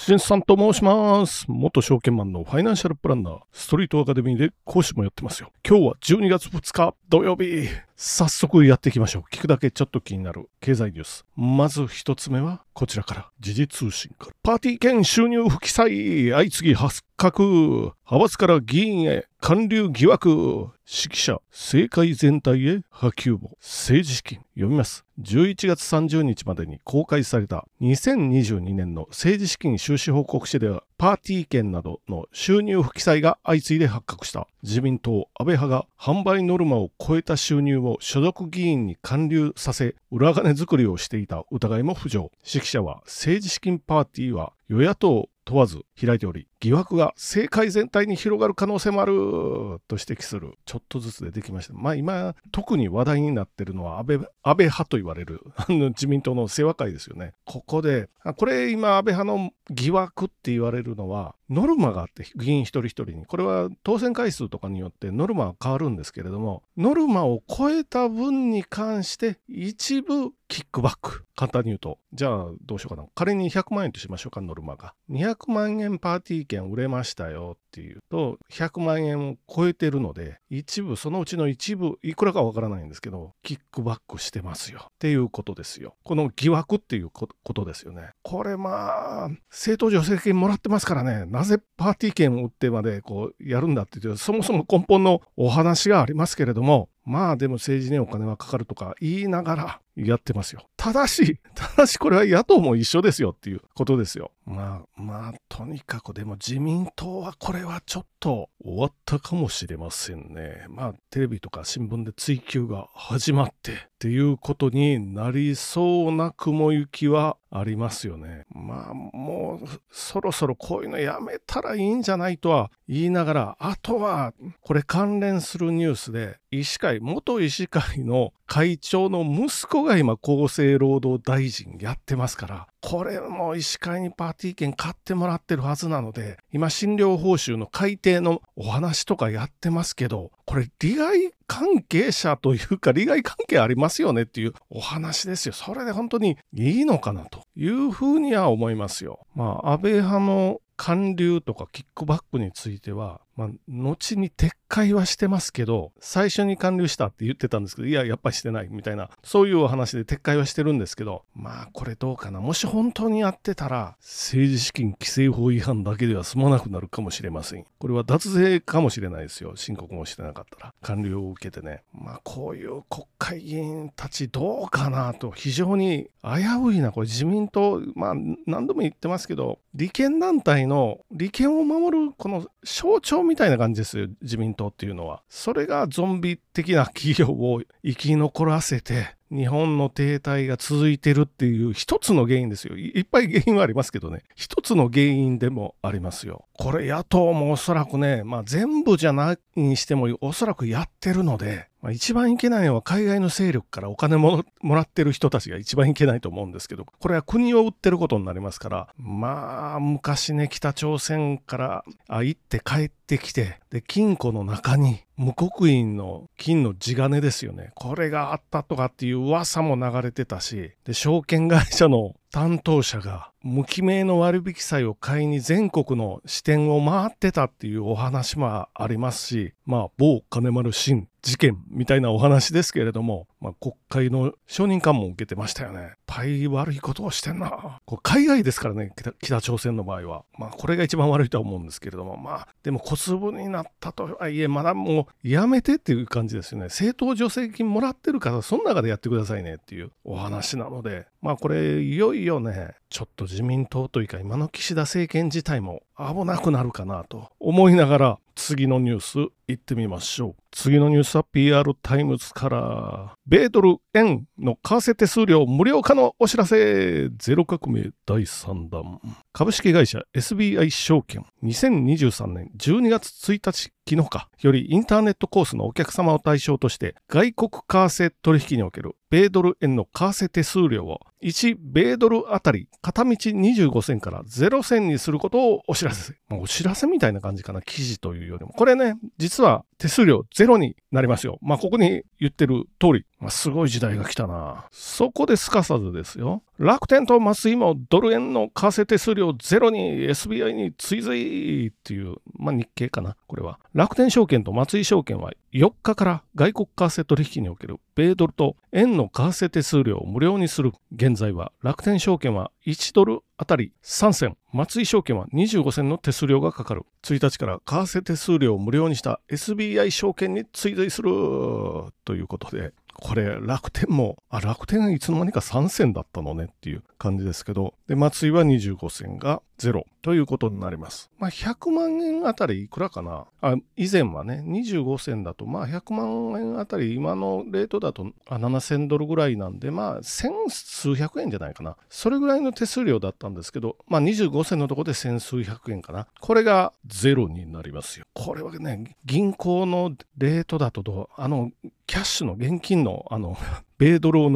しんさんと申します。元証券マンのファイナンシャルプランナー、ストリートアカデミーで講師もやってますよ。今日は12月2日土曜日。早速やっていきましょう。聞くだけちょっと気になる経済ニュース。まず一つ目はこちらから。時事通信から。パーティー券収入不記載。相次ぎ発覚。派閥から議員へ官流疑惑。指揮者、政界全体へ波及も。政治資金。読みます。11月30日までに公開された2022年の政治資金収支報告書では、パーティー券などの収入不記載が相次いで発覚した。自民党安倍派が販売ノルマを超えた収入を所属議員に還流させ、裏金作りをしていた疑いも浮上。指揮者は政治資金パーティーは与野党問わず開いており、疑惑が政界全体に広がる可能性もあると指摘する。ちょっとずつ出てきました。まあ今、特に話題になってるのは安倍、安倍派と言われる 自民党の清和会ですよね。ここで、これ今安倍派の疑惑って言われるのは、ノルマがあって議員一人一人に。これは当選回数とかによってノルマは変わるんですけれども、ノルマを超えた分に関して一部キックバック。簡単に言うと、じゃあどうしようかな。仮に100万円としましょうか、ノルマが。200万円パーティー券売れましたよっていうと、100万円を超えてるので、一部、そのうちの一部、いくらかわからないんですけど、キックバックしてますよ。っていうことですよ。この疑惑っていうことですよね。これまあ、政党助成金もらってますからね、なぜパーティー券を売ってまでこうやるんだっていう、そもそも根本のお話がありますけれども、まあでも政治にお金はかかるとか言いながらやってますよ。ただし、ただしこれは野党も一緒ですよっていうことですよ。まあまあとにかくでも自民党はこれはちょっと終わったかもしれませんね。まあテレビとか新聞で追及が始まってっていうことになりそうな雲行きはありますよね。まあもうそろそろこういうのやめたらいいんじゃないとは言いながら、あとはこれ関連するニュースで医師会、元医師会の会長の息子が今厚生労働大臣やってますから、これも医師会にパーティー券買ってもらってるはずなので、今診療報酬の改定のお話とかやってますけど、これ利害関係者というか利害関係ありますよねっていうお話ですよ。それで本当にいいのかなというふうには思いますよ。まあ安倍派の還流とかキックバックについては、まあ、後に撤回はしてますけど、最初に還流したって言ってたんですけど、いや、やっぱりしてないみたいな、そういうお話で撤回はしてるんですけど、まあ、これどうかな？もし本当にやってたら、政治資金規正法違反だけでは済まなくなるかもしれません。これは脱税かもしれないですよ。申告もしてなかったら。還流を受けてね。まあ、こういう国会議員たちどうかなと、非常に危ういな。これ自民党、まあ、何度も言ってますけど、利権団体の利権を守るこの象徴みたいな感じですよ自民党っていうのはそれがゾンビ的な企業を生き残らせて日本の停滞が続いてるっていう一つの原因ですよ。いっぱい原因はありますけどね。一つの原因でもありますよ。これ野党もおそらくね、まあ全部じゃないにしてもおそらくやってるので、まあ、一番いけないのは海外の勢力からお金ももらってる人たちが一番いけないと思うんですけど、これは国を売ってることになりますから、まあ昔ね、北朝鮮からあ行って帰ってきて、で、金庫の中に無刻印の金の地金ですよね。これがあったとかっていう噂も流れてたし、で、証券会社の担当者が無記名の割引債を買いに全国の支店を回ってたっていうお話もありますし、まあ、某金丸信事件みたいなお話ですけれども、まあ、国会の承認喚問を受けてましたよね。パイ悪いことをしてんな。こ海外ですからね北、北朝鮮の場合は。まあ、これが一番悪いとは思うんですけれども、まあ、でも小粒になったとはいえ、まだもうやめてっていう感じですよね。政党助成金もらってるから、その中でやってくださいねっていうお話なので、まあ、これ、いよいよね、ちょっと自民党というか、今の岸田政権自体も危なくなるかなと思いながら、次のニュース行ってみましょう。次のニュースは PR タイムズから、米ドル円の為替手数料無料化のお知らせ、ゼロ革命第3弾。株式会社 SBI 証券2023年12月1日昨日かよりインターネットコースのお客様を対象として外国為替取引における米ドル円の為替手数料を1米ドルあたり片道25銭から0銭にすることをお知らせ。まあお知らせみたいな感じかな。記事というよりも。これね、実は手数料ゼロになりますよ。まあ、ここに言ってる通り、まあ、すごい時代が来たな。そこですかさずですよ。楽天と松井もドル円の為替手数料ゼロに SBI に追随っていう、まあ、日経かな、これは。楽天証券と松井証券は4日から外国為替取引における米ドルと円の為替手数料を無料にする。現在は楽天証券は1ドルあたり3銭、松井証券は25銭の手数料がかかる。1日から為替手数料を無料にした SBI 証券に追随するということで、これ楽天も、あ、楽天いつの間にか3戦だったのねっていう感じですけど、で、松井は25銭がゼロということになります。まあ、100万円あたりいくらかな？あ以前はね、25銭だと、まあ、100万円あたり、今のレートだと7000ドルぐらいなんで、まあ、千数百円じゃないかな。それぐらいの手数料だったんですけど、まあ、25銭のとこで千数百円かな。これがゼロになりますよ。これはね、銀行のレートだと、あの、キャッシュの現金の、あの、米ドルを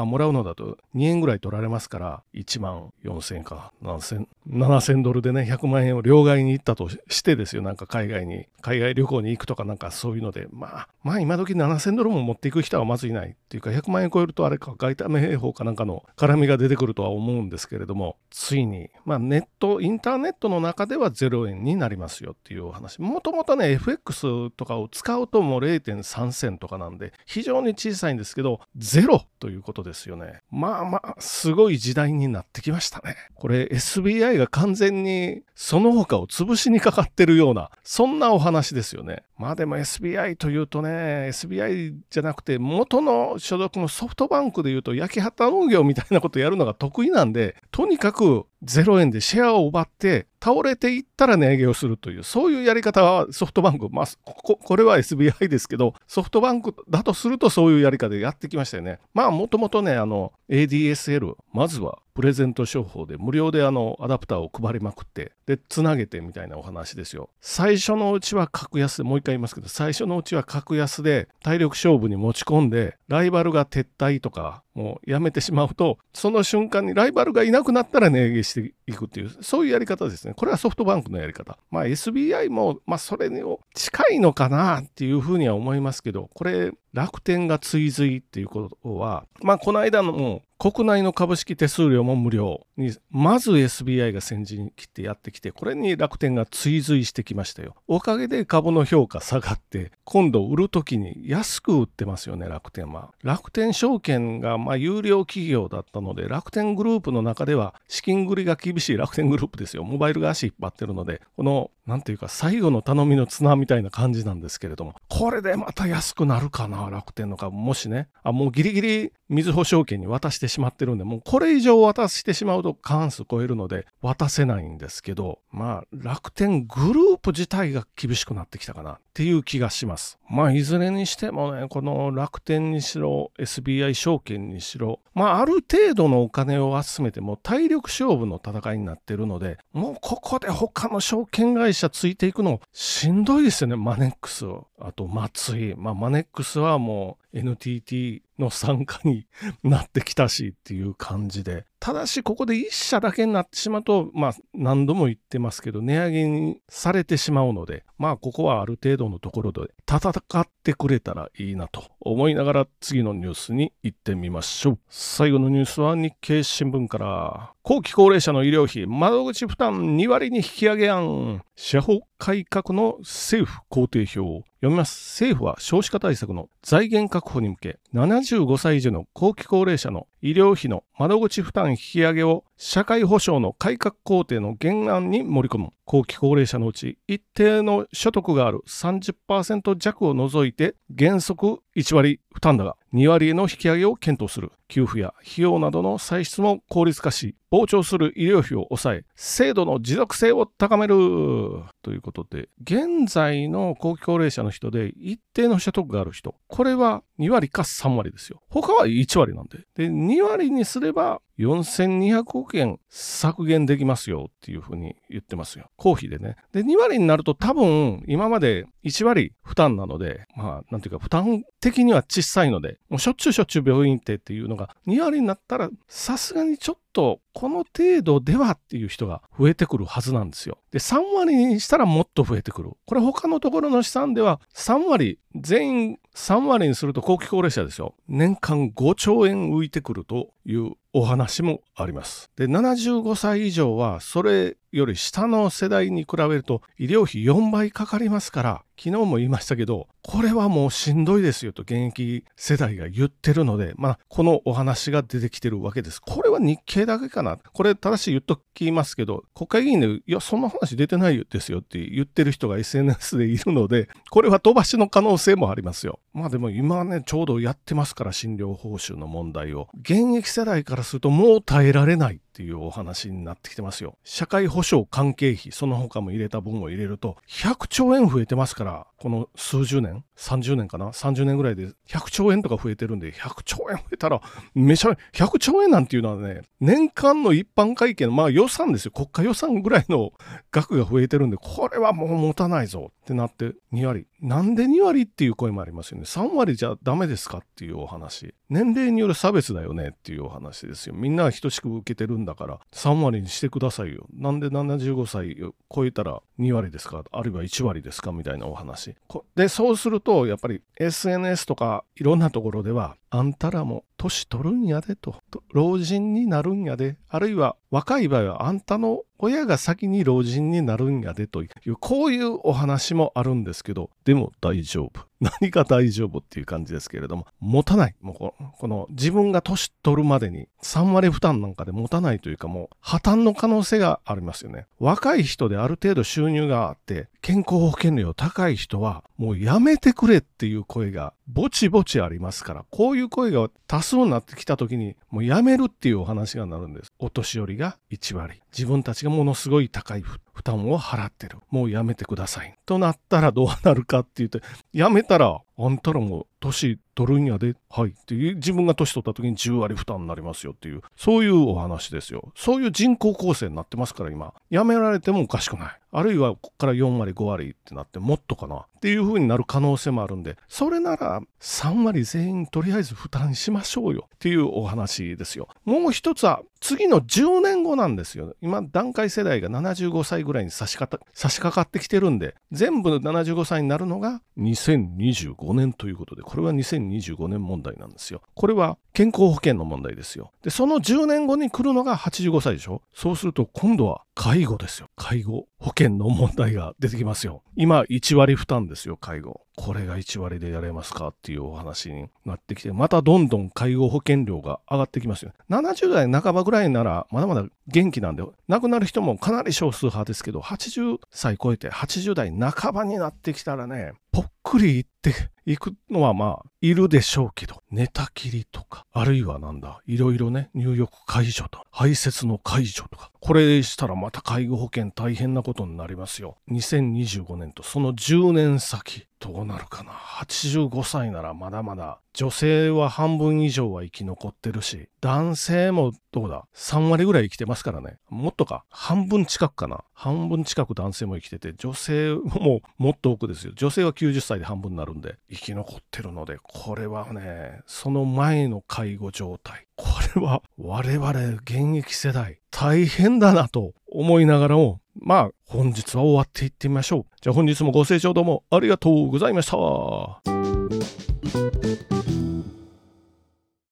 あもらうのだと2円ぐらい取られますから、1万4000円か、7000、7000ドルでね、100万円を両替に行ったとしてですよ、なんか海外に、海外旅行に行くとかなんかそういうので、まあ、まあ今時7000ドルも持っていく人はまずいないっていうか、100万円超えるとあれか、外為兵法かなんかの絡みが出てくるとは思うんですけれども、ついに、まあネット、インターネットの中では0円になりますよっていうお話。もともとね、FX とかを使うともう0.3銭とかなんで、非常に小さいんですけど、ゼロということですよね。まあまあ、すごい時代になってきましたね。これ SBI が完全にその他を潰しにかかってるような、そんなお話ですよね。まあでも SBI というとね、SBI じゃなくて元の所属のソフトバンクでいうと焼き畑農業みたいなことやるのが得意なんで、とにかく0円でシェアを奪って倒れていったら値上げをするという、そういうやり方はソフトバンク、まあ、ここれは SBI ですけど、ソフトバンクだとするとそういうやり方でやってきましたよね。まあ、もともとね、あの、ADSL、まずはプレゼント商法で無料であのアダプターを配りまくって、で、つなげてみたいなお話ですよ。最初のうちは格安で、もう一回言いますけど、最初のうちは格安で体力勝負に持ち込んで、ライバルが撤退とか、もうやめてしまうと、その瞬間にライバルがいなくなったら値上げしていくっていう、そういうやり方ですね。これはソフトバンクのやり方。まあ SBI も、まあそれに近いのかなっていうふうには思いますけど、これ楽天が追随っていうことは、まあこの間の国内の株式手数料も無料に、まず SBI が先陣切ってやってきて、これに楽天が追随してきましたよ。おかげで株の評価下がって、今度売るときに安く売ってますよね、楽天は。楽天証券がまあ有料企業だったので、楽天グループの中では資金繰りが厳しい楽天グループですよ。モバイルが足引っ張ってるので、この、なんていうか最後の頼みの綱みたいな感じなんですけれども、これでまた安くなるかな、楽天の株。もしね、あ、もうギリギリみずほ証券に渡してしまってるんで、もうこれ以上渡してしまうと過半数超えるので渡せないんですけど、まあ楽天グループ自体が厳しくなってきたかなっていう気がします。まあいずれにしてもね、この楽天にしろ、SBI 証券にしろ、まあある程度のお金を集めても体力勝負の戦いになってるので、もうここで他の証券会社ついていくのしんどいですよね、マネックス。あと松井。まあマネックスはもう NTT の参加になってきたしっていう感じで。ただし、ここで1社だけになってしまうと、まあ、何度も言ってますけど、値上げにされてしまうので、まあ、ここはある程度のところで戦ってくれたらいいなと思いながら次のニュースに行ってみましょう。最後のニュースは日経新聞から、後期高齢者の医療費、窓口負担2割に引き上げ案、社保改革の政府工程表。読みます。政府は少子化対策の財源確保に向け、75歳以上の後期高齢者の医療費の窓口負担引き上げを社会保障の改革工程の原案に盛り込む。後期高齢者のうち一定の所得がある30%弱を除いて原則1割負担だが2割への引き上げを検討する。給付や費用などの歳出も効率化し、膨張する医療費を抑え、制度の持続性を高めるということで、現在の後期高齢者の人で一定の所得がある人、これは2割か3割ですよ。他は1割なんで。で、2割にすれば4200億円削減できますよっていうふうに言ってますよ。公費でね。で、2割になると多分今まで1割負担なので、まあ、なんていうか負担的には小さいので、もうしょっちゅうしょっちゅう病院行ってっていうのが2割になったらさすがにちょっととこの程度ではっていう人が増えてくるはずなんですよ。で、3割にしたらもっと増えてくる。これ他のところの試算では3割、全員3割にすると後期高齢者ですよ。年間5兆円浮いてくるというお話もあります。で、75歳以上はそれより下の世代に比べると医療費4倍かかりますから、昨日も言いましたけど、これはもうしんどいですよと現役世代が言ってるので、まあ、このお話が出てきてるわけです。これは日経だけかな。これ正しい言っときますけど、国会議員で、いや、そんな話出てないですよって言ってる人が SNS でいるので、これは飛ばしの可能性もありますよ。まあでも今ね、ちょうどやってますから、診療報酬の問題を。現役世代からするともう耐えられない。っていうお話になってきてますよ。社会保障関係費、その他も入れた分を入れると、100兆円増えてますから、この数十年、30年かな ?30 年ぐらいで100兆円とか増えてるんで、100兆円増えたら、めちゃ、100兆円なんていうのはね、年間の一般会計の、まあ予算ですよ。国家予算ぐらいの額が増えてるんで、これはもう持たないぞってなって、2割。なんで2割っていう声もありますよね。3割じゃダメですかっていうお話。年齢による差別だよねっていうお話ですよ。みんな等しく受けてるんだから3割にしてくださいよ。なんで75歳を超えたら2割ですか？あるいは1割ですか？みたいなお話。で、そうするとやっぱり SNS とかいろんなところではあんたらも年取るんやでと、老人になるんやで、あるいは若い場合はあんたの親が先に老人になるんやでという、こういうお話もあるんですけど、でも大丈夫。何が大丈夫っていう感じですけれども、持たない。もうこの自分が年取るまでに3割負担なんかで持たないというかもう破綻の可能性がありますよね。若い人である程度収入があって健康保険料高い人はもうやめてくれっていう声がぼちぼちありますから、こういう声が多数になってきた時にもうやめるっていうお話がなるんです。お年寄りが1割。自分たちがものすごい高い負担を払ってる。もうやめてください。となったらどうなるかって言うと、やめたらあんたらも年取るんやで、はい。っていう、自分が年取った時に10割負担になりますよっていう、そういうお話ですよ。そういう人口構成になってますから今。やめられてもおかしくない。あるいは、ここから4割、5割ってなって、もっとかなっていう風になる可能性もあるんで、それなら3割全員とりあえず負担しましょうよっていうお話ですよ。もう一つは、次の10年後なんですよ。今、段階世代が75歳ぐらいに差し掛かってきてるんで、全部75歳になるのが2025 5年ということで、これは2025年問題なんですよ。これは健康保険の問題ですよ。で、その10年後に来るのが85歳でしょそうすると今度は介護ですよ。介護保険の問題が出てきますよ。今1割負担ですよ、介護。これが1割でやれますかっていうお話になってきて、またどんどん介護保険料が上がってきますよ。70代半ばぐらいならまだまだ元気なんで、亡くなる人もかなり少数派ですけど、80歳超えて80代半ばになってきたらね、ぽっくり行っていくのはまあ、いるでしょうけど、寝たきりとか、あるいはなんだ、いろいろね、入浴解除と、排泄の解除とか、これしたらまた介護保険大変なことになりますよ。2025年とその10年先、どうなるかな。85歳ならまだまだ、女性は半分以上は生き残ってるし、男性もどうだ ?3 割ぐらい生きてますからね。もっとか？半分近くかな。半分近く男性も生きてて、女性ももっと多くですよ。女性は90歳で半分になるんで、生き残ってるので、これはね、その前の介護状態。これは我々現役世代、大変だなと思いながらも、まあ、本日は終わっていってみましょう。じゃあ本日もご清聴どうもありがとうございました。